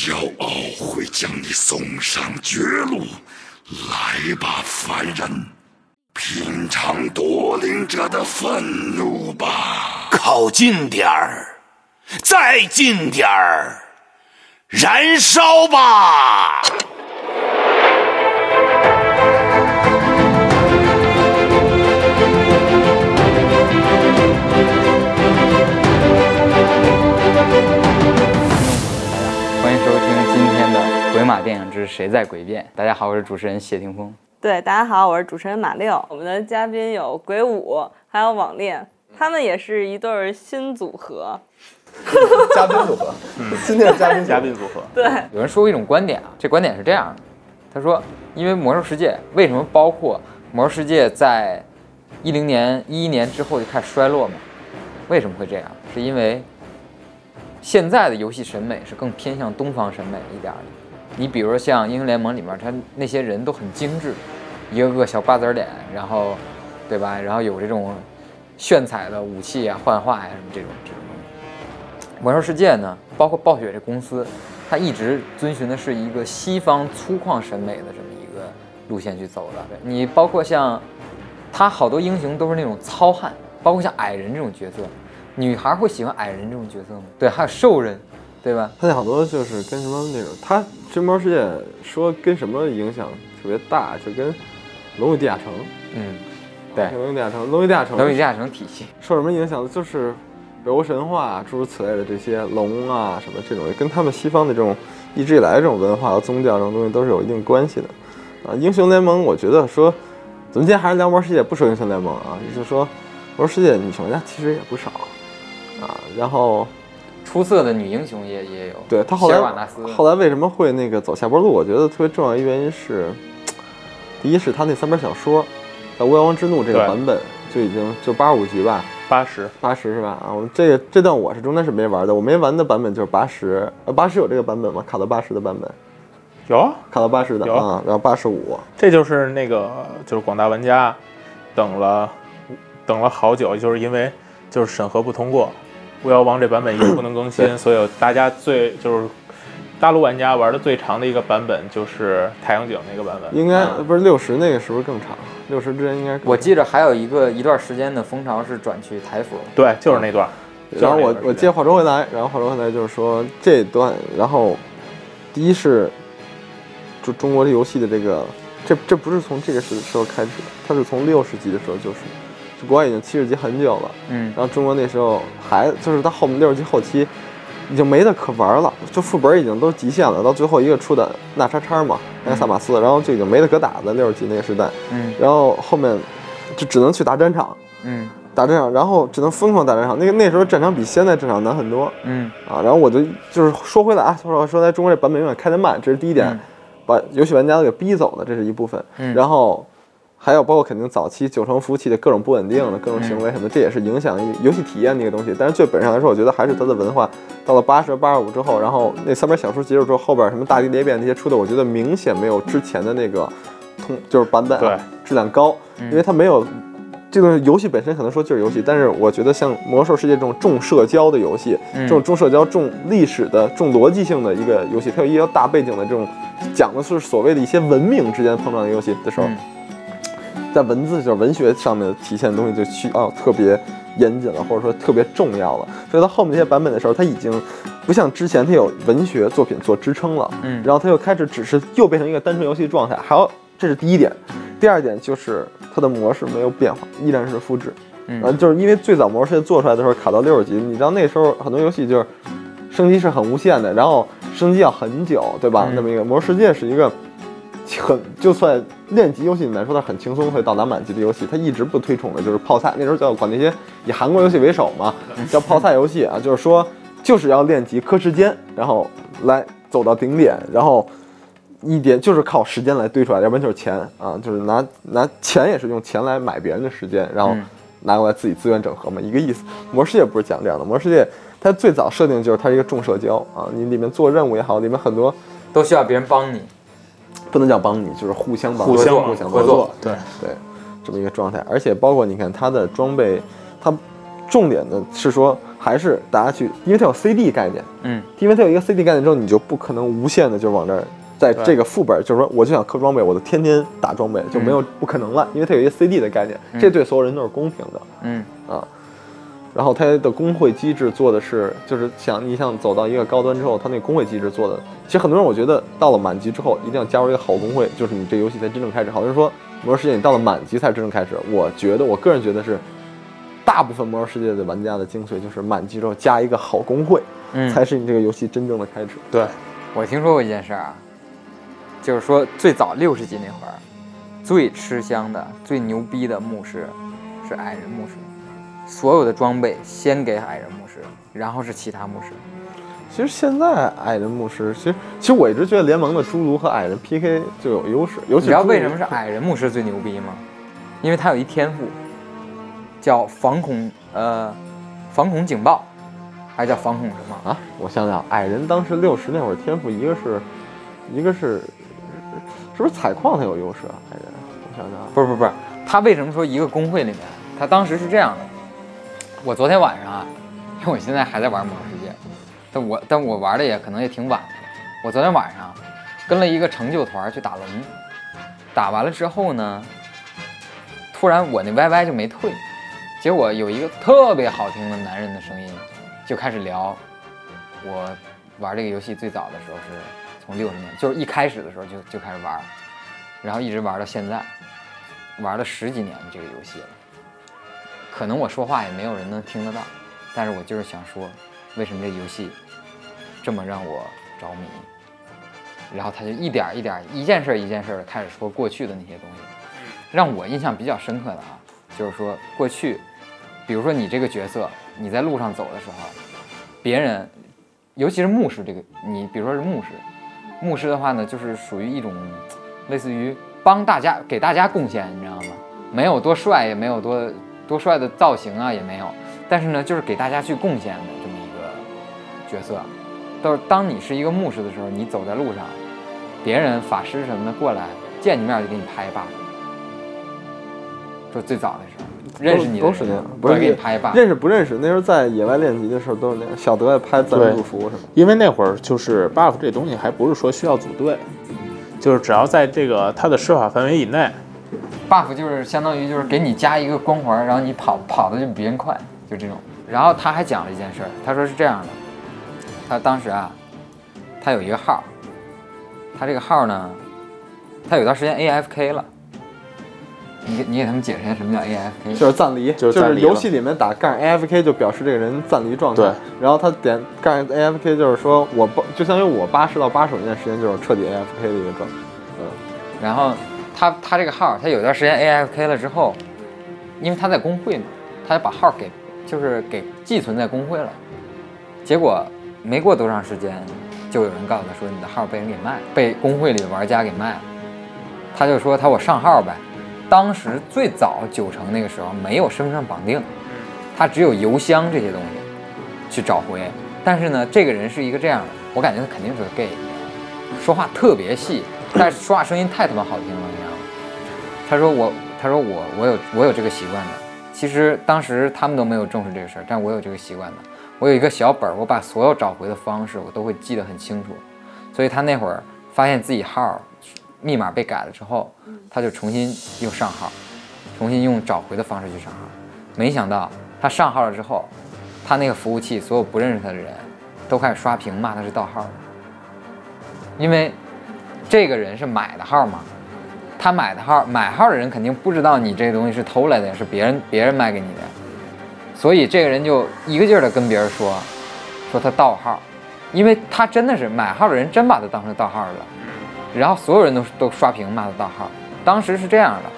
骄傲会将你送上绝路。来吧，凡人，品尝夺灵者的愤怒吧！靠近点儿，再近点儿，燃烧吧！马电影之谁在诡辩》。大家好，我是主持人谢霆锋。对，大家好，我是主持人马六。我们的嘉宾有鬼舞，还有网恋，他们也是一对儿新组合。嘉宾组合，今天的嘉宾嘉宾组合，对，有人说过一种观点啊，这观点是这样的：他说，因为《魔兽世界》为什么包括《魔兽世界》在一零年、一一年之后就开始衰落嘛？为什么会这样？是因为现在的游戏审美是更偏向东方审美一点儿的。你比如说像《英雄联盟》里面，他那些人都很精致，一个个小瓜子脸，然后，对吧？然后有这种炫彩的武器啊、幻化呀、什么这种这种东西。魔兽世界呢，包括暴雪这公司，它一直遵循的是一个西方粗犷审美的这么一个路线去走的。你包括像他好多英雄都是那种糙汉，包括像矮人这种角色，女孩会喜欢矮人这种角色吗？对，还有兽人，对吧？他那好多就是跟什么那种，他《真魔世界》说跟什么影响特别大，就跟《龙与地下城》。嗯，对，《龙与地下城》，《龙与地下城》龙与地下城体系。受什么影响？就是北欧神话诸如此类的这些龙啊什么这种，跟他们西方的这种一直以来这种文化和宗教这种东西都是有一定关系的。啊，英雄联盟，我觉得说，咱们今天还是聊魔兽世界，不说英雄联盟啊，也就是说，魔兽世界女玩家其实也不少啊。然后出色的女英雄也也有，对他后来瓦纳斯，后来为什么会那个走下坡路？我觉得特别重要一原因是，第一是他那三本小说，在《巫妖王之怒》这个版本就已经就八十五集吧，八十，八十是吧？啊，我这个这段我是中间是没玩的，我没玩的版本就是八十，呃，八十有这个版本吗？卡到八十的版本，有啊，卡到八十的有啊，然后八十五，这就是那个就是广大玩家等了等了好久，就是因为就是审核不通过，巫妖王这版本一直不能更新，所以大家最就是大陆玩家玩的最长的一个版本就是太阳井那个版本，应该不是六十那个是不是更长？六十之前应该我记着还有一个一段时间的风潮是转去台服，对，就是那段。然后我我接话说回来，然后话说回来就是说这段，然后第一是就中国这游戏的这个，这这不是从这个时时候开始的，它是从六十级的时候就是，就国外已经七十级很久了，嗯。然后中国那时候还就是到后面六十级后期已经没得可玩了，就副本已经都极限了，到最后一个出的那叉叉嘛，那个萨马斯，然后就已经没得可打了，六十级那个时代，嗯。然后后面就只能去打战场。嗯。打战场，然后只能疯狂打战场。那个那时候战场比现在战场难很多。嗯。啊。然后我就就是说回来啊，说说来中国这版本永远开得慢，这是第一点，嗯。把游戏玩家都给逼走了，这是一部分。嗯。然后还有包括肯定早期九成服务器的各种不稳定的各种行为什么，这也是影响游戏体验的一个东西。但是最本质上来说，我觉得还是它的文化到了八十八十五之后，然后那三本小说结束之后，后边什么大地裂变那些出的，我觉得明显没有之前的那个通就是版本、质量高，因为它没有。这个游戏本身可能说就是游戏，但是我觉得像《魔兽世界》这种重社交的游戏，嗯这种重社交、重历史的、重逻辑性的一个游戏，它有一个大背景的这种讲的是所谓的一些文明之间碰撞的游戏的时候，嗯在文字就是文学上面体现的东西就需要特别严谨了，或者说特别重要了。所以到后面这些版本的时候，它已经不像之前它有文学作品做支撑了，嗯然后它又开始只是又变成一个单纯游戏状态。还有，这是第一点。第二点就是它的模式没有变化，依然是复制。嗯然后就是因为最早模式做出来的时候卡到六十级，你知道那时候很多游戏就是升级是很无限的，然后升级要很久，对吧？嗯那么一个魔兽世界是一个很就算练级游戏里面来说，它很轻松会到达满级的游戏，它一直不推崇的就是泡菜。那时候叫管那些以韩国游戏为首嘛，叫泡菜游戏啊，就是说就是要练级磕时间，然后来走到顶点，然后。一点就是靠时间来堆出来，要不然就是钱啊，就是拿拿钱也是用钱来买别人的时间，然后嗯拿过来自己资源整合嘛，一个意思。魔兽世界不是讲这样的，魔兽世界它最早设定就是它是一个重社交啊，你里面做任务也好，里面很多都需要别人帮你。不能叫帮你，就是互相帮，互相互相合作，对，对，这么一个状态。而且包括你看他的装备，他重点的是说还是大家去，因为它有 CD 概念，嗯，因为它有一个 CD 概念之后，你就不可能无限的就往这儿，在这个副本，就是说我就想氪装备，我就天天打装备，就没有不可能了，因为它有一个 CD 的概念，这对所有人都是公平的。嗯啊。然后它的工会机制做的是，就是想你想走到一个高端之后，它那个工会机制做的，其实很多人我觉得到了满级之后一定要加入一个好工会，就是你这游戏才真正开始。好多人说魔兽世界你到了满级才真正开始，我觉得我个人觉得是，大部分魔兽世界的玩家的精髓就是满级之后加一个好工会，嗯，才是你这个游戏真正的开始。对，我听说过一件事儿啊，就是说最早六十级那会儿，最吃香的、最牛逼的牧师是矮人牧师，所有的装备先给矮人牧师，然后是其他牧师。其实现在矮人牧师，其实其实我一直觉得联盟的侏儒和矮人 PK 就有优势，尤你知道为什么是矮人牧师最牛逼吗？因为他有一天赋，叫防恐呃防恐警报，还叫防恐什么？啊？我想想，矮人当时六十那会儿天赋，一个是，一个是，是不是采矿他有优势啊？矮人，我想想啊，不是不是不是，他为什么说一个工会里面，他当时是这样的。我昨天晚上啊，因为我现在还在玩魔兽世界，但我但我玩的也可能也挺晚的。我昨天晚上跟了一个成就团去打龙，打完了之后呢，突然我那 YY 就没退，结果有一个特别好听的男人的声音，就开始聊我玩这个游戏最早的时候是从六十年，就是一开始的时候就就开始玩，然后一直玩到现在，玩了十几年这个游戏了。可能我说话也没有人能听得到，但是我就是想说，为什么这游戏这么让我着迷？然后他就一点儿一点儿、一件事儿一件事儿的开始说过去的那些东西，让我印象比较深刻的啊，就是说过去，比如说你这个角色，你在路上走的时候，别人，尤其是牧师这个，你比如说是牧师，牧师的话呢，就是属于一种类似于帮大家给大家贡献，你知道吗？没有多帅，也没有多多帅的造型啊，也没有，但是呢，就是给大家去贡献的这么一个角色。都是当你是一个牧师的时候，你走在路上，别人法师什么的过来见你面就给你拍一 buff。说最早的时候，认识你的人都是那样，不是给你拍一 buff。认识不认识？那时候在野外练级的时候都是那样，小德爱拍赞助服什么。因为那会儿就是 buff 这东西还不是说需要组队，就是只要在这个它的施法范围以内，buff 就是相当于就是给你加一个光环，然后你跑跑的就比别人快，就这种。然后他还讲了一件事儿，他说是这样的，他当时啊，他有一个号，他这个号呢，他有段时间 AFK 了。你给你给他们解释一下什么叫 AFK？就是暂离，就是游戏里面打干 AFK 就表示这个人暂离状态。对，然后他点干 AFK 就是说我八，就相当于我八十到八十五年时间就是彻底 AFK 的一个状态。嗯然后他他这个号，他有段时间 AFK 了之后，因为他在工会嘛，他就把号给就是给寄存在工会了。结果没过多长时间，就有人告诉他说你的号被人给卖，被工会里的玩家给卖了。他就说他我上号呗。当时最早九成那个时候没有身份证绑定，他只有邮箱这些东西去找回。但是呢，这个人是一个这样的，我感觉他肯定是个 gay？说话特别细，但是说话声音太他妈好听了？他说我，他说我，我有我有这个习惯的。其实当时他们都没有重视这个事儿，但我有这个习惯的。我有一个小本儿，我把所有找回的方式我都会记得很清楚。所以他那会儿发现自己号密码被改了之后，他就重新又上号，重新用找回的方式去上号。没想到他上号了之后，他那个服务器所有不认识他的人都开始刷屏骂他是盗号的，因为这个人是买的号嘛，他买的号，买号的人肯定不知道你这东西是偷来的，是别人别人卖给你的，所以这个人就一个劲儿的跟别人说，说他盗号，因为他真的是买号的人真把他当成盗号了，然后所有人都都刷屏骂他盗号。当时是这样的，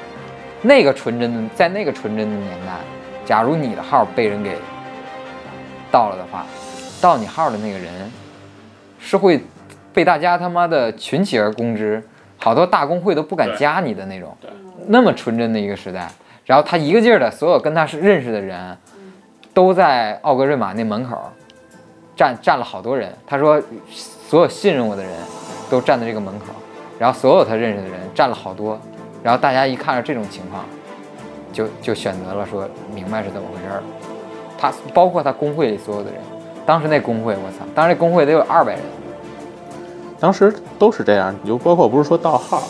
那个纯真的，在那个纯真的年代，假如你的号被人给盗了的话，盗你号的那个人是会被大家他妈的群起而攻之，好多大公会都不敢加你的那种，那么纯真的一个时代。然后他一个劲儿的，所有跟他是认识的人，都在奥格瑞玛那门口站站了好多人。他说，所有信任我的人都站在这个门口，然后所有他认识的人站了好多，然后大家一看到这种情况，就就选择了说明白是怎么回事儿。他包括他工会里所有的人，当时那工会，我操，当时那工会得有二百人，当时都是这样，你就包括不是说盗号，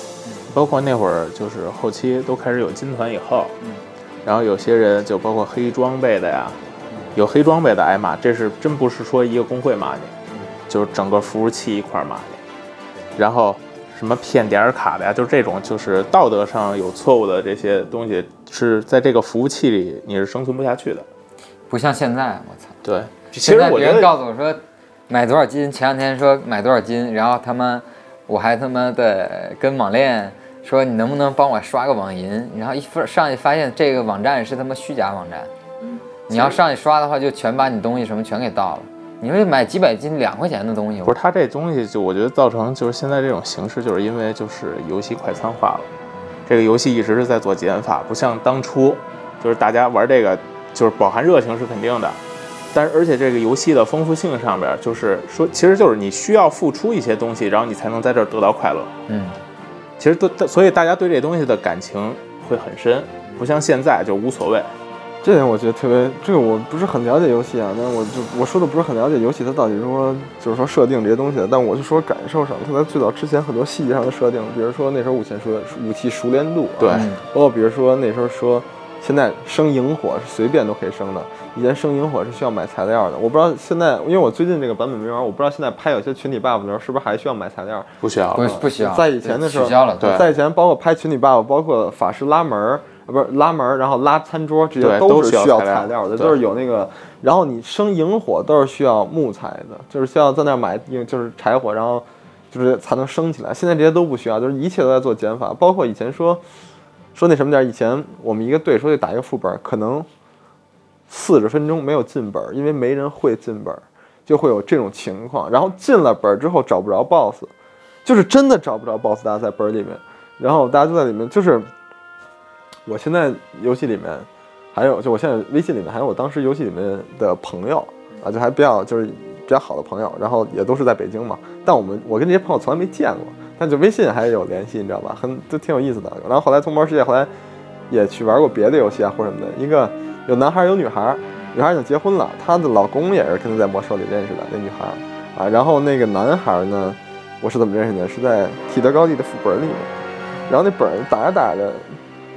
包括那会儿就是后期都开始有金团以后，然后有些人就包括黑装备的呀，有黑装备的挨骂，这是真不是说一个工会骂你，就是整个服务器一块骂你，然后什么骗点儿卡的呀，就是这种就是道德上有错误的这些东西，是在这个服务器里你是生存不下去的。不像现在，我操。对，其现在别人实我觉得告诉我说买多少斤，前两天说买多少斤，然后他们我还他妈的跟网恋说你能不能帮我刷个网银，然后一发上去发现这个网站是他妈虚假网站，你要上去刷的话就全把你东西什么全给盗了。你说买几百斤两块钱的东西，不是他这东西，就我觉得造成就是现在这种形式，就是因为就是游戏快餐化了。这个游戏一直是在做减法，不像当初，就是大家玩这个就是饱含热情是肯定的，但是而且这个游戏的丰富性上边，就是说其实就是你需要付出一些东西，然后你才能在这儿得到快乐。嗯，其实都所以大家对这东西的感情会很深，不像现在就无所谓。这点我觉得特别，这个我不是很了解游戏啊，但我就我说的不是很了解游戏，它到底说就是说设定这些东西的，但我就说感受上，它在最早之前很多细节上的设定，比如说那时候武器熟武器熟练度、啊，对，包括比如说那时候说现在生萤火是随便都可以生的，以前生萤火是需要买材料的，我不知道现在，因为我最近这个版本没玩，我不知道现在拍有些群体 buff 的时候是不是还需要买材料。不需要不不需要，在以前的时候取消了，对在以前包括拍群体 buff，包括法师拉门儿，呃，不是拉门儿，然后拉餐桌，这些都是需要材料的，对都是有那个。然后你生萤火都是需要木材的，就是需要在那儿买，就是柴火，然后就是才能升起来。现在这些都不需要，就是一切都在做减法，包括以前说说那什么点，以前我们一个队说得打一个副本，可能四十分钟没有进本，因为没人会进本，就会有这种情况。然后进了本之后找不着 BOSS，就是真的找不着 BOSS，大家在本里面，然后大家就在里面，就是我现在游戏里面还有，就我现在微信里面还有我当时游戏里面的朋友啊，就还比较就是比较好的朋友，然后也都是在北京嘛，但我们我跟这些朋友从来没见过，但就微信还有联系，你知道吧？很都挺有意思的。然后后来同魔世界后来也去玩过别的游戏啊或者什么的，一个有男孩有女孩，女孩已经结婚了，她的老公也是跟她在魔兽里认识的那女孩啊，然后那个男孩呢，我是怎么认识的？是在体德高地的副本里面，然后那本打着打着。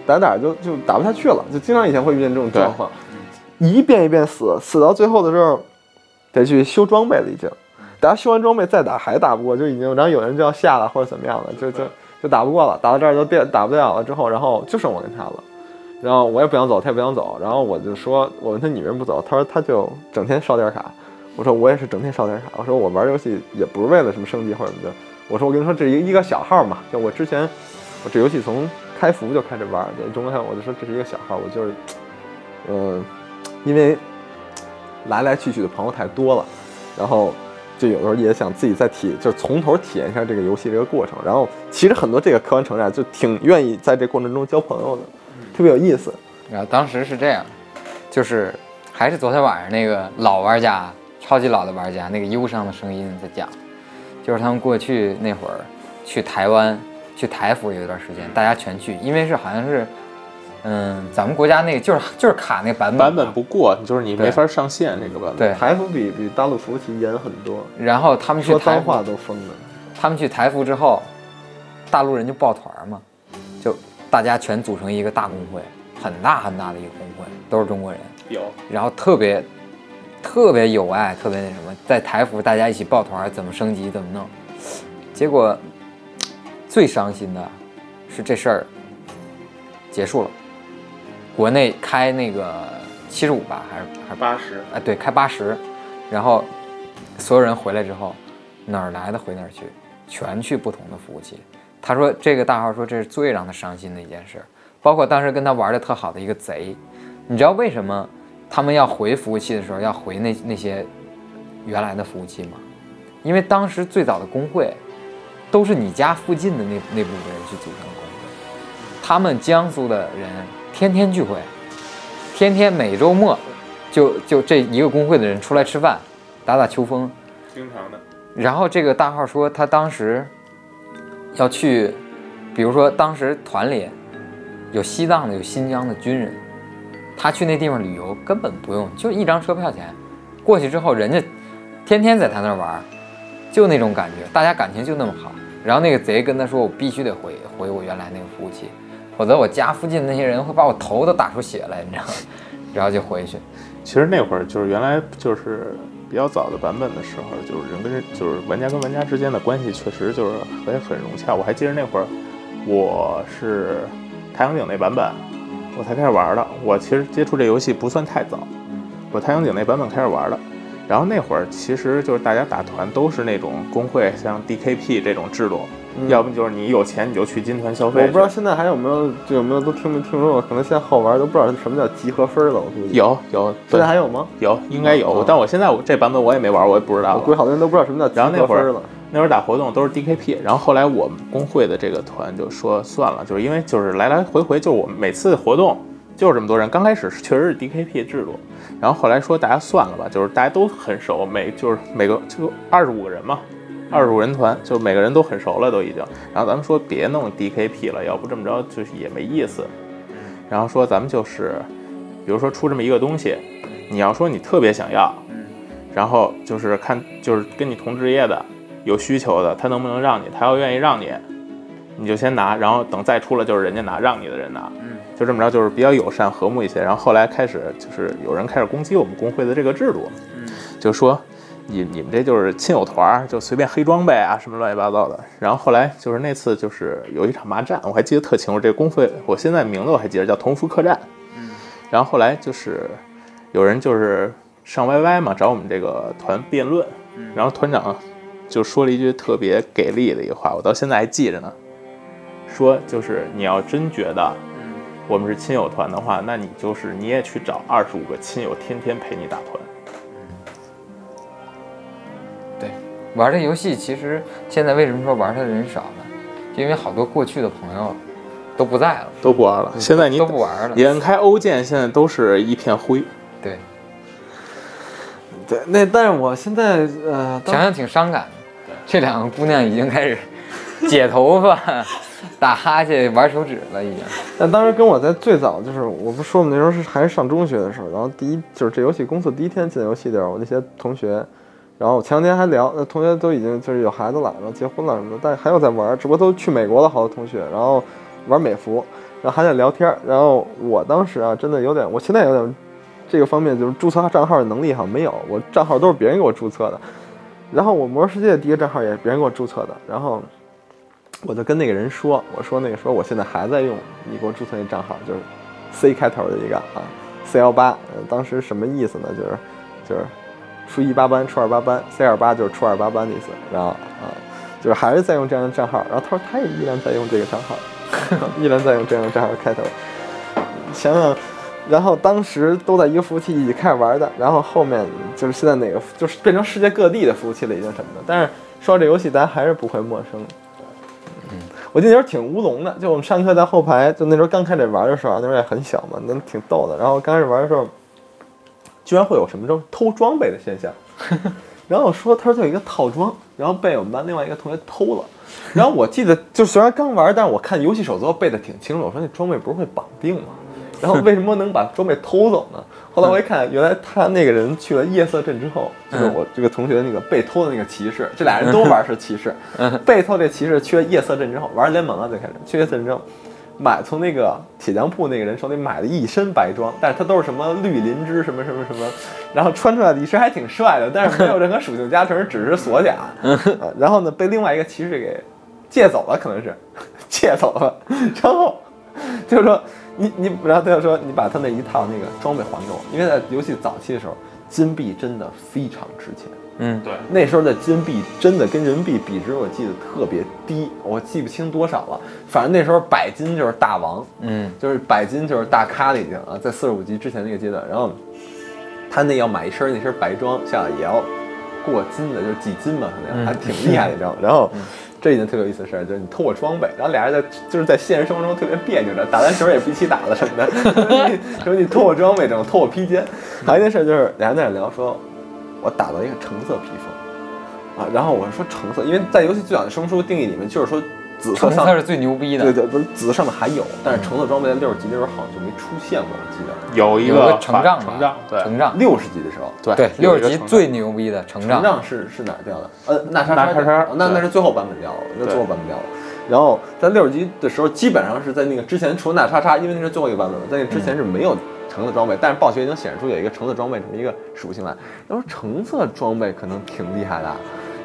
打着打着就就打不下去了，就经常以前会遇见这种状况，一遍一遍死，死到最后的时候得去修装备了，已经。大家修完装备再打还打不过，就已经，然后有人就要下了或者怎么样了，就就就打不过了，打到这儿就变打不了了之后，然后就剩我跟他了，然后我也不想走，他也不想走，然后我就说，我问他你为什么不走，他说他就整天烧点卡，我说我也是整天烧点卡，我说我玩游戏也不是为了什么升级或者什么的，我说我跟你说这是一个小号嘛，就我之前我这游戏从开服就开始玩，中国我就说这是一个小号，我就是，嗯、因为来来去去的朋友太多了，然后就有的时候也想自己再体，就是从头体验一下这个游戏这个过程。然后其实很多这个客观城寨就挺愿意在这过程中交朋友的，特别有意思。然后当时是这样，就是还是昨天晚上那个老玩家，超级老的玩家那个忧伤的声音在讲，就是他们过去那会儿去台湾去台服有一段时间，大家全去，因为是好像是，嗯，咱们国家那个就是就是卡那版本版本不过，就是你没法上线那个版本。对，台服比比大陆服务器严很多，然后他们去说脏话都封了。他们去台服之后，大陆人就抱团嘛，就大家全组成一个大工会，很大很大的一个工会，都是中国人，有然后特别特别有爱，特别那什么，在台服大家一起抱团，怎么升级怎么弄。结果最伤心的是这事儿结束了，国内开那个七十五吧，还是还是八十，哎，对，开八十，然后所有人回来之后，哪儿来的回哪儿去，全去不同的服务器。他说这个大号说这是最让他伤心的一件事，包括当时跟他玩的特好的一个贼，你知道为什么他们要回服务器的时候要回那那些原来的服务器吗？因为当时最早的工会都是你家附近的那那部分人去组成的工会，他们江苏的人天天聚会，天天每周末就就这一个工会的人出来吃饭，打打秋风。经常的。然后这个大号说他当时要去，比如说当时团里有西藏的，有新疆的军人，他去那地方旅游根本不用，就一张车票钱，过去之后人家天天在他那儿玩儿，就那种感觉，大家感情就那么好。然后那个贼跟他说：“我必须得回回我原来那个服务器，否则我家附近那些人会把我头都打出血来，你知道吗？”然后就回去。其实那会儿就是原来就是比较早的版本的时候，就是人跟人就是玩家跟玩家之间的关系确实就是很很融洽。我还记得那会儿我是太阳井那版本，我才开始玩的。我其实接触这游戏不算太早，我太阳井那版本开始玩的。然后那会儿其实就是大家打团都是那种工会，像 DKP 这种制度，要不就是你有钱你就去金团消费。我不知道现在还有没有，就有没有都听没听说过？可能现在好玩都不知道什么叫集合分了。我估计有有，现在还有吗？有应该有嗯，但我现在我这版本我也没玩，我也不知道。我估计好多人都不知道什么叫然后那会儿集合分了。那会儿打活动都是 DKP，然后后来我们工会的这个团就说算了，就是因为就是来来回回，就是我们每次活动就是这么多人，刚开始确实是 DKP 制度，然后后来说大家算了吧，就是大家都很熟，每就是每个就二十五个人嘛，二十五人团，就是每个人都很熟了都已经，然后咱们说别弄 DKP 了，要不这么着就是也没意思，然后说咱们就是比如说出这么一个东西，你要说你特别想要，然后就是看就是跟你同职业的有需求的，他能不能让你？他要愿意让你，你就先拿，然后等再出了就是人家拿，让你的人拿，嗯，就这么着，就是比较友善和睦一些。然后后来开始就是有人开始攻击我们工会的这个制度，嗯，就说你你们这就是亲友团儿，就随便黑装备啊什么乱七八糟的。然后后来就是那次就是有一场骂战，我还记得特清楚，这个工会我现在名字我还记得叫同福客栈，嗯，然后后来就是有人就是上 YY 嘛，找我们这个团辩论，然后团长就说了一句特别给力的一个话，我到现在还记着呢。说就是你要真觉得我们是亲友团的话，那你就是你也去找二十五个亲友，天天陪你打团。玩这游戏其实现在为什么说玩它的人少呢？就因为好多过去的朋友都不在了，都不玩了，现在你都不玩了。你摁开欧剑，现在都是一片灰。对，对，那但是我现在呃，想想挺伤感的。这两个姑娘已经开始解头发、打哈欠、玩手指了，已经。但当时跟我在最早就是，我不说我们那时候是还是上中学的时候，然后第一就是这游戏公测第一天进游戏的时候，我那些同学，然后前两天还聊，那同学都已经就是有孩子了，然后结婚了什么的，但还有在玩，只不过都去美国了，好多同学，然后玩美服，然后还在聊天，然后我当时啊，真的有点，我现在有点这个方面就是注册账号的能力好像没有，我账号都是别人给我注册的，然后我魔兽世界第一个账号也是别人给我注册的，然后。我就跟那个人说，我说那个说我现在还在用你给我注册那账号，就是 C 开头的一个啊，C 幺八，当时什么意思呢？就是就是初一八班，初二八班，C 二八就是初二八班的意思。然后啊，就是还是在用这样的账号。然后他说他也依然在用这个账号，依然在用这样的账号开头。想想，然后当时都在一个服务器一起开始玩的，然后后面就是现在哪个就是变成世界各地的服务器了，已经什么的。但是说到这游戏，大家还是不会陌生。嗯我记得那时候挺乌龙的，就我们上课在后排，就那时候刚开始玩的时候啊，那时候也很小嘛，那挺逗的。然后刚开始玩的时候，居然会有什么着偷装备的现象。然后我说，他说就有一个套装，然后被我们班另外一个同学偷了。然后我记得，就虽然刚玩，但是我看游戏手则背的挺清楚。我说那装备不是会绑定吗？然后为什么能把装备偷走呢？后来我一看，原来他那个人去了夜色镇之后，就是我这个同学的那个被偷的那个骑士，这俩人 都玩是骑士。被偷这骑士去了夜色镇之后，玩联盟啊，最开始去夜色镇之后，买从那个铁匠铺那个人手里买了一身白装，但是他都是什么绿林芝什么什么什么，然后穿出来的一身还挺帅的，但是没有任何属性加成，只是锁甲。呃然后呢，被另外一个骑士给借走了，可能是借走了，然后就是说你你，然后他就说你把他那一套那个装备还给我，因为在游戏早期的时候，金币真的非常值钱。嗯，对，那时候的金币真的跟人民币比值，我记得特别低，我记不清多少了。反正那时候百金就是大王，嗯，就是百金就是大咖了已经啊，在四十五级之前那个阶段。然后他那要买一身那身白装，像也要过金的，就是几金嘛，可能还挺厉害的，你知道吗？然后这一件特别有意思的事儿，就是你偷我装备，然后俩人在就是在现实生活中特别别扭的，打篮球也不一起打了什么的，说你说你偷我装备，这种偷我披肩。还有一件事就是俩人在那聊说，我打到一个橙色披风。啊，然后我说橙色，因为在游戏最早的生疏定义里面，就是说紫色上橙色是最牛逼的，对对，不是紫色上面还有，但是橙色装备在六十级的时候好像就没出现过，我记得。有一有个个成杖吧，成杖，对成杖，六十级的时候，对对，六十级最牛逼的成成杖，是是哪掉的？呃，那叉那叉叉哦那那是最后版本掉了，那最后版本掉了。然后在六十级的时候，基本上是在那个之前，除了那叉叉，因为那是最后一个版本了，在那之前是没有橙色装备，但是暴雪已经显示出有一个橙色装备这么一个属性来。他说橙色装备可能挺厉害的，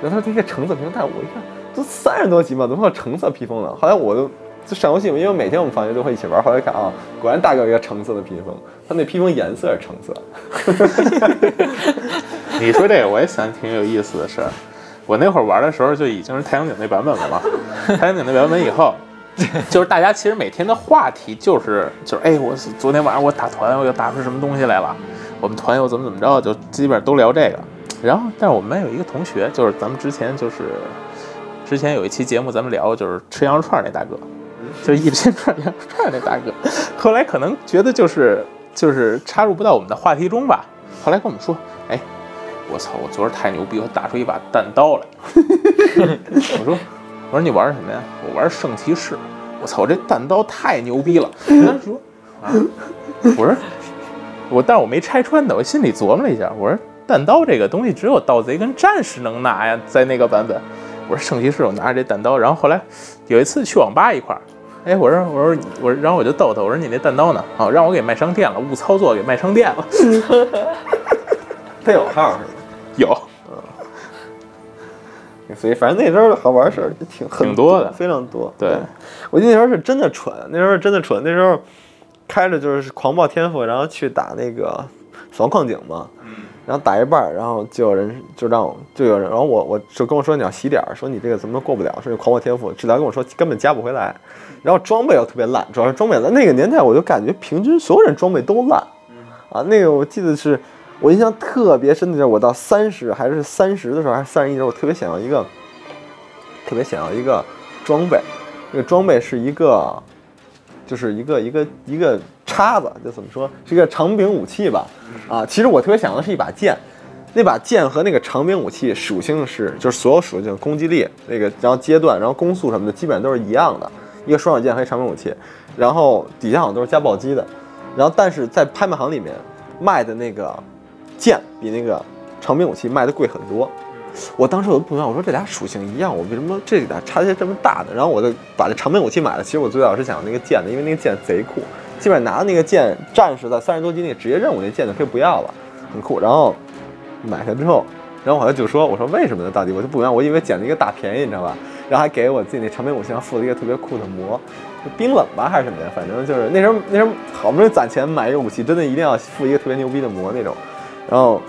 然后它这个橙色披风，但我一看都三十多级嘛，怎么会有橙色披风呢？后来我就就上游戏嘛，因为每天我们放学都会一起玩，后来看啊，果然大哥有一个橙色的披风，他那披风颜色是橙色。你说这个我也想挺有意思的事儿。我那会儿玩的时候就已经是太阳井那版本了嘛，太阳井那版本以后，就是大家其实每天的话题就是就是哎，我昨天晚上我打团，我又打出什么东西来了，我们团又怎么怎么着，就基本上都聊这个。然后，但是我们班有一个同学，就是咱们之前就是之前有一期节目咱们聊，就是吃羊肉串那大哥，就一直串羊肉串那大哥，后来可能觉得就是就是插入不到我们的话题中吧，后来跟我们说，哎。我操！我昨儿太牛逼，我打出一把弹刀来。我说，我说你玩什么呀？我玩圣骑士。我操！我这弹刀太牛逼了。他说啊，我说我，但是我没拆穿他，我心里琢磨了一下，我说弹刀这个东西只有盗贼跟战士能拿呀，在那个版本。我说圣骑士，我拿着这弹刀，然后后来有一次去网吧一块儿，哎，我说我说我，然后我就逗他，我说你那弹刀呢？啊，让我给卖商店了，误操作给卖商店了。他有号是吗？有。所以反正那时候好玩的事儿挺很挺多的非常多。对，我记得那时候是真的蠢，那时候是真的蠢，那时候开着就是狂暴天赋，然后去打那个死亡矿井嘛，然后打一半儿，然后就有人就让我就有人，然后我我就跟我说你要洗点儿，说你这个怎么过不了，说你狂暴天赋，治疗跟我说根本加不回来，然后装备又特别烂，主要是装备烂，那个年代我就感觉平均所有人装备都烂，啊，那个我记得是。我印象特别深的就是我到三十还是三十的时候，还是三十一的时候，我特别想要一个，特别想要一个装备。那个装备是一个，就是一个一个一个叉子，就怎么说，是一个长柄武器吧？啊，其实我特别想要的是一把剑。那把剑和那个长柄武器属性是，就是所有属性，攻击力、那个然后阶段、然后攻速什么的，基本上都是一样的。一个双手剑和一长柄武器，然后底下好像都是加暴击的。然后但是在拍卖行里面卖的那个。剑比那个长柄武器卖的贵很多，我当时我都不明白，我说这俩属性一样，我为什么这俩差距这么大呢？然后我就把这长柄武器买了。其实我最早是想要那个剑的，因为那个剑贼酷，基本上拿那个剑，战士在三十多级那个职业任务那剑就可以不要了，很酷。然后买下之后，然后我好像就说，我说为什么呢？到底我就不明白，我以为捡了一个大便宜，你知道吧？然后还给我自己那长柄武器上附了一个特别酷的膜，冰冷吧还是什么呀？反正就是那时候那时候好不容易攒钱买一个武器，真的一定要附一个特别牛逼的膜那种。然后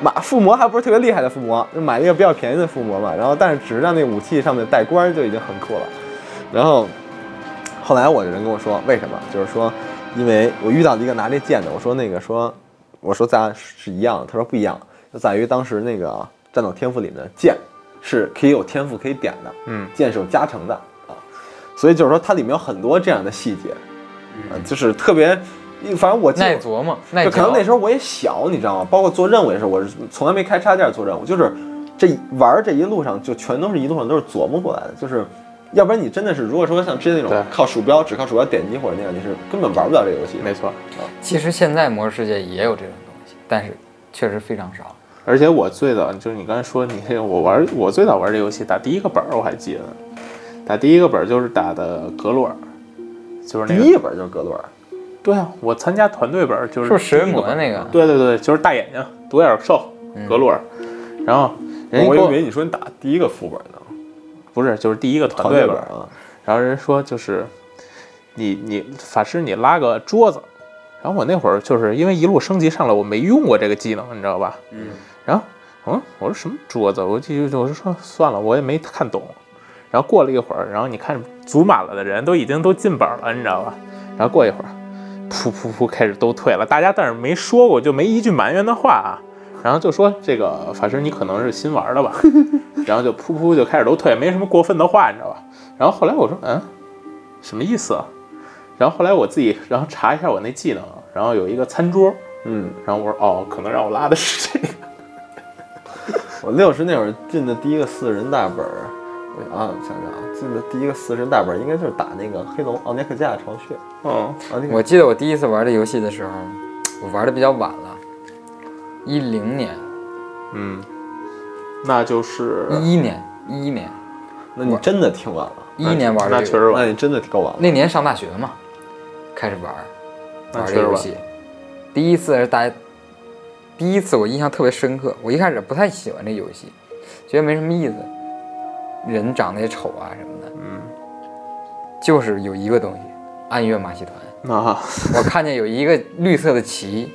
买附魔还不是特别厉害的附魔，就买一个比较便宜的附魔嘛。然后但是只是让那武器上面带光就已经很酷了。然后后来我的人跟我说，为什么？就是说，因为我遇到了一个拿这剑的，我说那个说，我说咱俩是一样的，他说不一样，就在于当时那个战斗天赋里面的剑是可以有天赋可以点的，嗯，剑是有加成的啊。所以就是说它里面有很多这样的细节，啊，就是特别。反正我耐琢磨，耐就可能那时候我也小，你知道吗？包括做任务也是，我是从来没开插件做任务，就是这玩这一路上就全都是一路上都是琢磨过来的，就是要不然你真的是如果说像之前那种靠鼠标只靠鼠标点击或者那样，你是根本玩不了这个游戏。没错，其实现在魔兽世界也有这种东西，但是确实非常少。而且我最早就是你刚才说你 我玩我最早玩这游戏打第一个本儿我还记得，打第一个本儿就是打的格洛尔，就是那第一个本就是格洛尔。对啊，我参加团队本就是是石威魔的那个。对对对，就是大眼睛、独眼兽格洛尔。然后人我以为你说你打第一个副本呢，不是，就是第一个团队本啊。然后人说就是你你法师你拉个桌子，然后我那会儿就是因为一路升级上来，我没用过这个技能，你知道吧？嗯。然后嗯，我说什么桌子？我就我就说算了，我也没看懂。然后过了一会儿，然后你看组满了的人都已经都进本了，你知道吧？然后过一会儿。噗噗噗，开始都退了。大家但是没说过，就没一句埋怨的话啊。然后就说这个法师你可能是新玩的吧。然后就噗噗就开始都退，没什么过分的话，你知道吧？然后后来我说嗯，什么意思？然后后来我自己然后查一下我那技能，然后有一个餐桌，嗯，然后我说哦，可能让我拉的是这个。我六十那会儿进的第一个四人大本，我啊，想想啊，记得第一个死神大本应该就是打那个黑龙奥涅克加巢穴嗯，我记得我第一次玩这游戏的时候，我玩的比较晚了，一零年、嗯，那就是一一年、一一年、那你真的挺晚了，一一年玩的这个，那确实晚，那你真的够晚了。那年上大学嘛，开始玩玩。这游戏。第一次是大，第一次我印象特别深刻。我一开始不太喜欢这游戏，觉得没什么意思，人长得也丑啊什么的。嗯，就是有一个东西，暗月马戏团。啊 我看见有一个绿色的旗，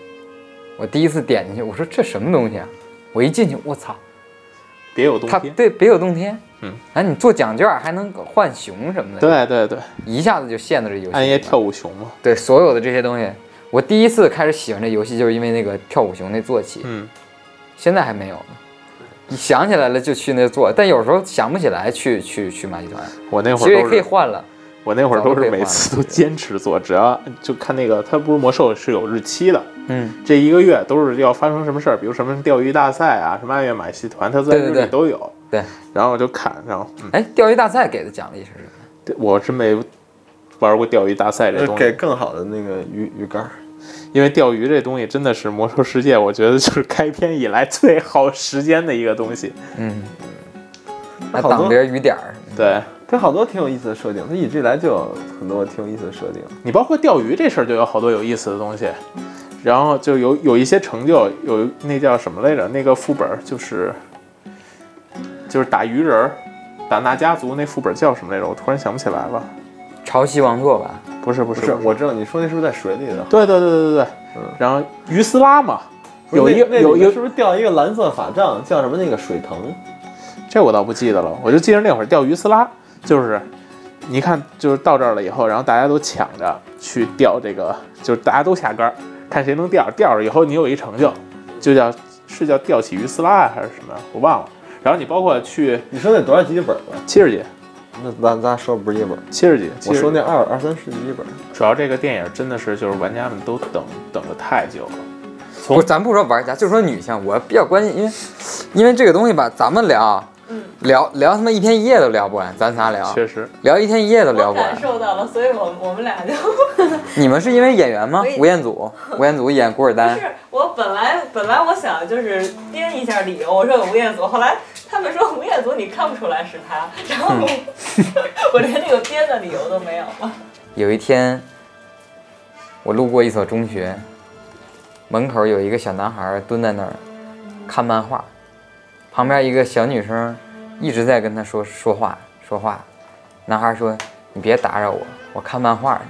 我第一次点进去，我说这什么东西啊？我一进去，我操，别有洞天。它对别有洞天，嗯，哎，你做奖券还能换熊什么的，，对对对，一下子就陷到这游戏。暗夜跳舞熊嘛。对所有的这些东西，我第一次开始喜欢这游戏，就是因为那个跳舞熊那坐骑，嗯，现在还没有呢。你想起来了就去那做，但有时候想不起来去去去马戏团，我那会儿其实也可以换了。我那会儿都是每次都坚持做，只要就看那个，它不是魔兽是有日期的，嗯，这一个月都是要发生什么事儿，比如什么钓鱼大赛啊，什么爱乐马戏团，它在日对对对里都有。对，然后我就看，然后嗯，哎，钓鱼大赛给的奖励是什么？对我是没玩过钓鱼大赛这东西，给更好的那个鱼鱼竿儿，因为钓鱼这东西真的是魔兽世界，我觉得就是开篇以来最耗时间的一个东西。嗯，还挡别人雨点儿。对它好多挺有意思的设定，它一直以来就有很多挺有意思的设定。你包括钓鱼这事儿就有好多有意思的东西，然后就有有一些成就，有那叫什么来着？那个副本儿就是就是打鱼人儿，打那家族那副本叫什么来着？我突然想不起来了。潮汐王座吧，不是不是，我知道你说那是不是在水里的？对对对对对对，嗯然后鱼丝拉嘛，有一个有一个那那里面是不是掉一个蓝色法杖，叫什么那个水藤？这我倒不记得了，我就记得那会儿钓鱼丝拉，就是你看，就是到这儿了以后，然后大家都抢着去钓这个，就是大家都下杆，看谁能钓，钓着以后你有一成就，就叫是叫钓起鱼丝拉啊还是什么，我忘了。然后你包括去你说那多少集本了？七十级，那咱咱说不是一本儿，七十几，我说那二二三十集本儿。主要这个电影真的是就是玩家们都等等了太久了，从不，咱不说玩家，就说女性，我比较关心，因为因为这个东西吧，咱们聊，嗯聊聊他妈一天一夜都聊不完，咱仨聊，确实聊一天一夜都聊不完感。受到了，所以我我们俩就 你们是因为演员吗？吴彦祖，吴彦祖演古尔丹不，是我本来本来我想就是编一下理由，我说有吴彦祖，后来他们说吴彦祖你看不出来是他，然后我, 我连那个编的理由都没有了。有一天，我路过一所中学，门口有一个小男孩蹲在那儿看漫画，旁边一个小女生一直在跟他说说话说话。男孩说：“你别打扰我，我看漫画呢。”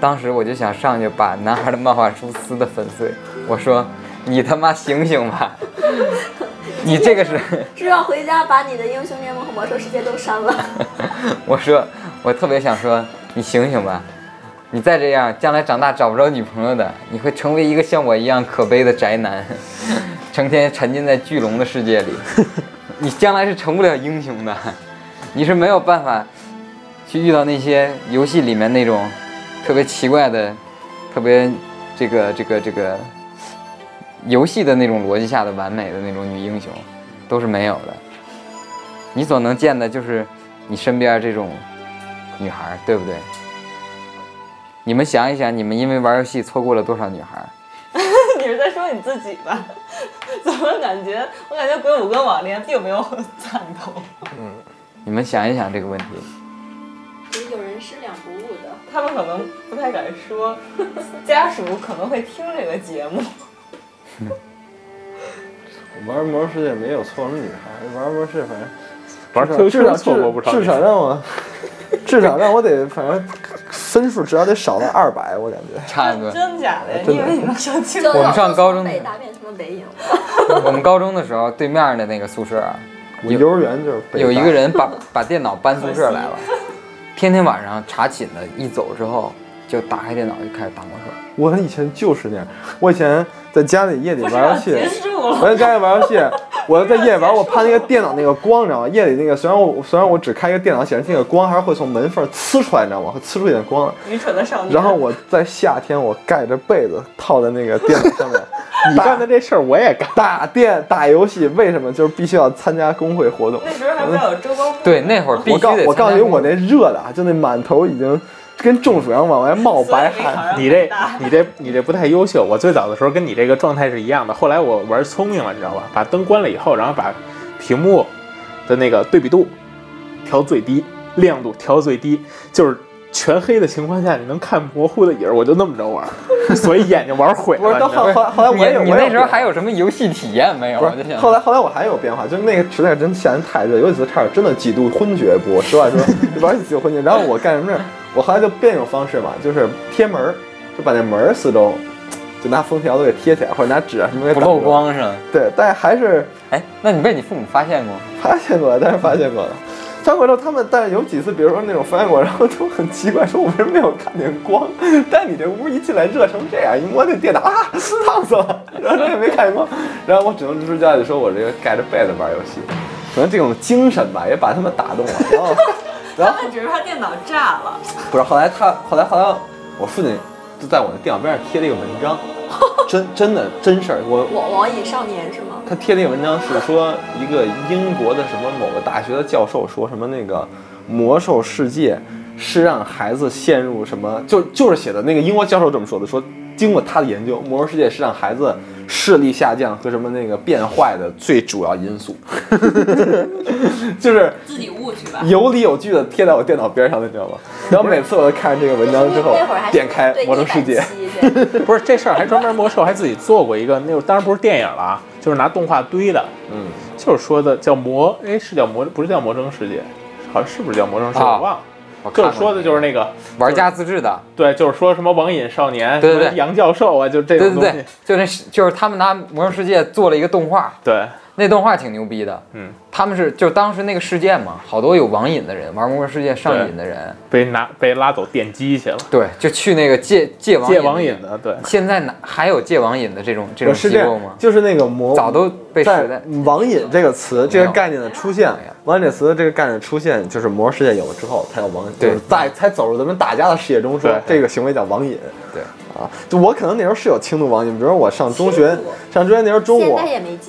当时我就想上去把男孩的漫画书撕得粉碎。我说：“你他妈醒醒吧！你这个是……”是要回家把你的英雄联盟和魔兽世界都删了。我说，我特别想说，你醒醒吧！你再这样，将来长大找不着女朋友的，你会成为一个像我一样可悲的宅男，成天沉浸在巨龙的世界里。你将来是成不了英雄的，你是没有办法去遇到那些游戏里面那种特别奇怪的、特别这个这个这个游戏的那种逻辑下的完美的那种女英雄，都是没有的。你所能见的就是你身边这种女孩儿，对不对？你们想一想，你们因为玩游戏错过了多少女孩儿？你是在说你自己吧？怎么感觉我感觉鬼五跟网恋并没有很赞同，嗯你们想一想这个问题。有人是两不误的。他们可能不太敢说，家属可能会听这个节目。玩魔兽世界没有错过女孩，玩魔兽世界反正玩至 QQ 少至错过不少至少让我至少让我得反正分数至少得少到二百，我感觉。差个，真假的？真的你以为你能上清就我们上高中北大变成了北影，我们高中的时候，对面的那个宿舍啊我幼儿园就是有一个人把把电脑搬宿舍来了，天天晚上查寝的，一走之后就打开电脑就开始打魔兽。我以前就是那样，我以前在家里夜里玩游戏，我，在家里玩游戏，我在夜里玩，我怕那个电脑那个光，你知道吗？夜里那个虽然我虽然我只开一个电脑显示器，那个光还是会从门缝呲出来，你知道吗？会呲出一点光来。愚蠢的少年。然后我在夏天，我盖着被子套在那个电脑上面，你干的这事儿我也干。打电打游戏，为什么？就是必须要参加工会活动。那时候还不要有周高对，那会儿必我告须得我告诉你，我那热的啊，就那满头已经跟中暑一样往外冒白汗。你这 你这你这不太优秀。我最早的时候跟你这个状态是一样的，后来我玩聪明了，你知道吧？把灯关了以后，然后把屏幕的那个对比度调最低，亮度调最低，就是全黑的情况下你能看模糊的影儿，我就那么着玩，所以眼睛玩毁了。不是，到后后来后来我也有，你那时候还有什么游戏体验没有？不是后来后来我还有变化，就是那个实在真夏天太热，有几次差点真的几度昏厥。不，我实话说，玩几度昏厥。然后我干什么事儿？我后来就变一种方式嘛，就是贴门儿，就把那门儿四周就拿封条都给贴起来，或者拿纸啊什么给不漏。光是吧？对，但还是哎，那你被你父母发现过？发现过，但是发现过了。发现过之后，他们但是有几次，比如说那种发现过，然后都很奇怪，说我为什么没有看见光？但你这屋一进来热成这样，一摸那电脑啊，烫死了，然后这也没看见光，然后我只能支支家里说我这个盖着被子玩游戏，可能这种精神吧，也把他们打动了。然后，然后他只是怕电脑炸了，不是后来他后来后来我父亲就在我的电脑边上贴了一个文章，真真的真事儿，我网网瘾少年是吗？他贴那个文章是说一个英国的什么某个大学的教授说什么那个魔兽世界是让孩子陷入什么，就就是写的那个英国教授这么说的，说经过他的研究，魔兽世界是让孩子视力下降和什么那个变坏的最主要因素，就是自己误去吧。有理有据的贴在我电脑边上的，你知道吗？然后每次我都看着这个文章之后点开魔兽世界，不是这事儿还专门魔兽还自己做过一个，那当然不是电影了啊，就是拿动画堆的，嗯，就是说的叫魔，哎是叫魔，不是叫魔怔世界，好像是不是叫魔怔世界，啊我忘了。我就是说的就是那个玩家自制的，对，就是说什么网瘾少年，对对对什么杨教授啊，就这对种东西。对对，就那是就是他们拿魔兽世界做了一个动画，对那动画挺牛逼的。嗯，他们是就当时那个事件嘛，好多有网瘾的人，玩魔兽世界上瘾的人，被拿被拉走电击去了，对，就去那个戒戒网戒瘾的网瘾的，对。现在哪还有戒网瘾的这种这种机构吗，？就是那个魔早都被时代在网瘾这个词这个概念的出现没有，网瘾这个词这个概念出现，就是魔兽世界有了之后才有网瘾，对。就是在才走入咱们大家的视野中说对。这个行为叫网瘾。对。啊，就我可能那时候是有轻度网瘾，比如说我上中学，上中学那时候中午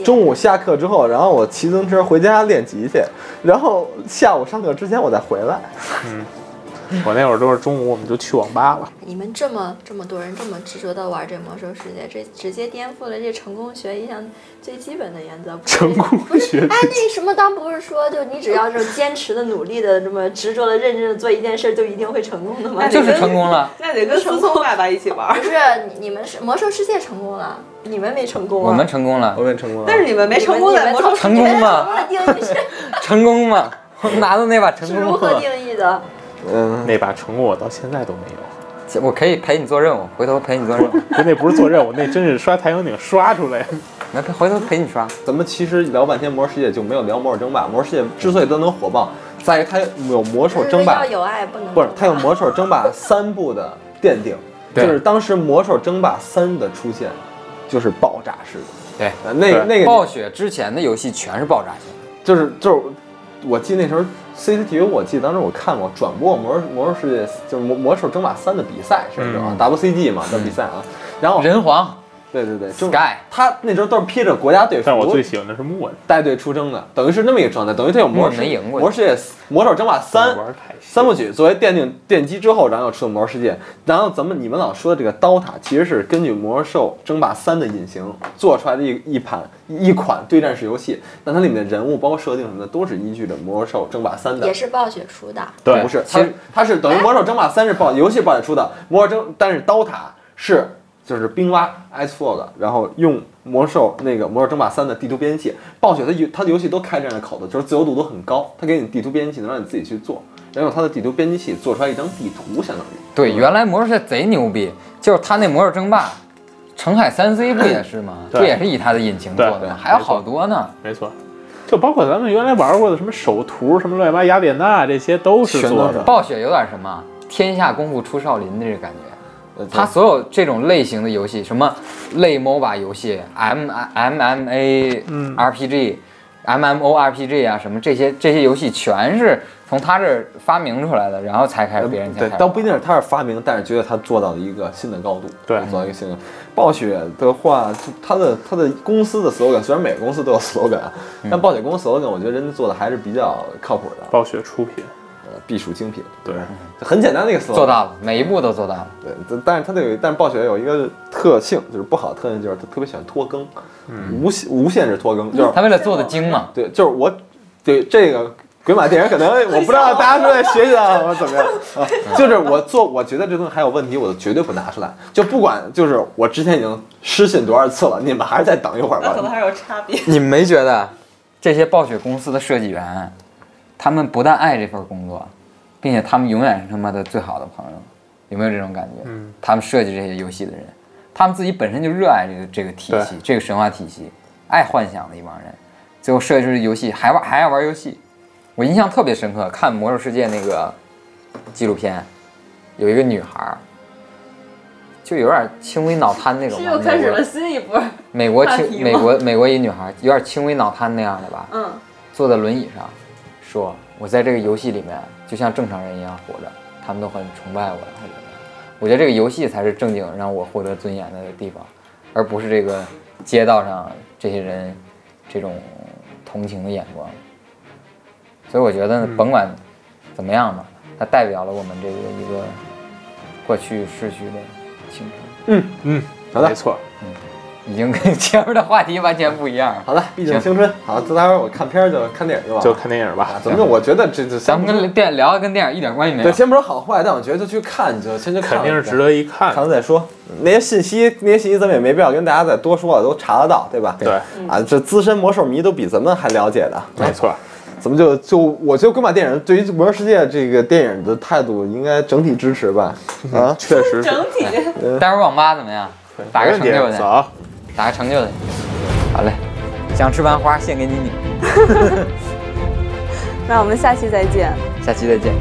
中午下课之后，然后我骑自行车回家练级去，然后下午上课之前我再回来。我那会儿都是中午我们就去网吧了，你们这么这么多人这么执着的玩这魔兽世界，这直接颠覆了这成功学一项最基本的原则。不成功学哎，那什么，当不是说，就你只要是坚持的、努力的、这么执着的、认真的做一件事，就一定会成功的吗？就是成功了。那得跟思聪爸爸一起玩不。是你你们是魔兽世界成功了，你们没成功啊？我们成功了我，们成功了，但是你们没成功在魔兽世成功吗 成功的定义是成功吗？我拿到那把成是如何，定义的？嗯，那把成功我到现在都没有。我可以陪你做任务，回头陪你做任务，不，那不是做任务，那真是刷太阳顶刷出来的。来陪回头陪你刷。咱们其实聊半天魔兽世界就没有聊魔兽争霸。魔兽世界之所以都能火爆，在于它有魔兽争霸要，有爱，不能不是它有魔兽争霸三部的奠定，对就是当时魔兽争霸三的出现，就是爆炸式的。对，呃那个那个暴雪之前的游戏全是爆炸性，就是就是，我记得那时候 CCTV，我记得当时我看过转播魔兽魔兽世界就是魔魔兽争霸三的比赛，是不是啊、嗯。WCG 嘛的比赛啊，然后人皇对对对，就 Sky 他那时候都是披着国家队服但我最喜欢的是莫恩，带队出征的，等于是那么一个状态，等于他有魔兽没赢过。魔兽世界魔兽争霸三三部曲作为奠定奠基之后，然后又出了魔兽世界，然后咱们你们老说的这个刀塔，其实是根据魔兽争霸三的引擎做出来的一一盘一款对战式游戏，那它里面的人物包括设定什么的都是依据着魔兽争霸三的。也是暴雪出的。对。不是，其实它它是等于魔兽争霸三是暴游戏暴雪出的，魔兽争但是刀塔是就是冰蛙 Ice Frog，然后用魔兽那个魔兽争霸三的地图编辑器，暴雪它游它的游戏都开这样的口子，就是自由度都很高，它给你地图编辑器能让你自己去做，然后用它的地图编辑器做出来一张地图，相当于对，原来魔兽世界贼牛逼，就是它那魔兽争霸，澄海三 C 不也是吗？不也是以它的引擎做的吗？还有好多呢。没错，就包括咱们原来玩过的什么首图、什么乱七八雅典娜，这些都是做的。暴雪有点什么天下功夫出少林的这个感觉，呃它所有这种类型的游戏，什么类 MOBA 游戏、M M M A 嗯。RPG、M M O R P G 啊，什么这些这些游戏全是从他这儿发明出来的，然后才开始别人才开始，对倒不一定是他是发明，但是觉得他做到了一个新的高度，对做到一个新的。暴雪的话，就它的他的公司的 slogan，虽然每个公司都有 slogan 但暴雪公司 slogan 我觉得人家做的还是比较靠谱的，暴雪出品，呃必属精品，对，很简单的一个 slogan，做到了，每一步都做到了。对，但是它这个，但是暴雪有一个特性，就是不好的特性，就是它特别喜欢拖更，无限无限制拖更，就是他为了做的精嘛，对，就是我对这个鬼马电影可能 我不知道大家是在学习到我 怎么样啊，就是我做我觉得这东西还有问题，我就绝对不拿出来，就不管就是我之前已经失信多少次了，你们还是再等一会儿吧。可能还是有差别。你们没觉得这些暴雪公司的设计员，他们不但爱这份工作，并且他们永远是他妈的最好的朋友，有没有这种感觉？嗯，他们设计这些游戏的人，他们自己本身就热爱这个这个体系，这个神话体系，爱幻想的一帮人，最后设计出游戏还玩还要玩游戏。我印象特别深刻，看《魔兽世界》那个纪录片，有一个女孩儿，就有点轻微脑瘫那种又开始美国了新一波。美国轻美国美国一女孩，有点轻微脑瘫那样的吧，嗯，坐在轮椅上，说我在这个游戏里面就像正常人一样活着，他们都很崇拜我？我觉得这个游戏才是正经让我获得尊严的地方，而不是这个街道上这些人这种同情的眼光。所以我觉得甭管怎么样吧，它代表了我们这个一个过去逝去的青春，嗯嗯，好的。没错，已经跟前面的话题完全不一样了。好了，毕竟青春。好，这待会儿我看片儿就看电影就完了。就看电影吧啊，。怎么就？我觉得这这咱们跟电聊的跟电影一点关系没有对，。先不说好坏，但我觉得就去看，就先去看了，肯定是值得一看看。了再说。那些信息，那些信息咱们也没必要跟大家再多说了，都查得到，对吧？对，啊，这资深魔兽迷都比咱们还了解的。没错，怎么就就我觉得鬼马电影对于《魔兽世界》这个电影的态度应该整体支持吧？啊，确实是。整体待会儿网吧怎么样？打个成就去，走。打个成就的。好嘞，想吃完花献给你你，那我们下期再见。下期再见。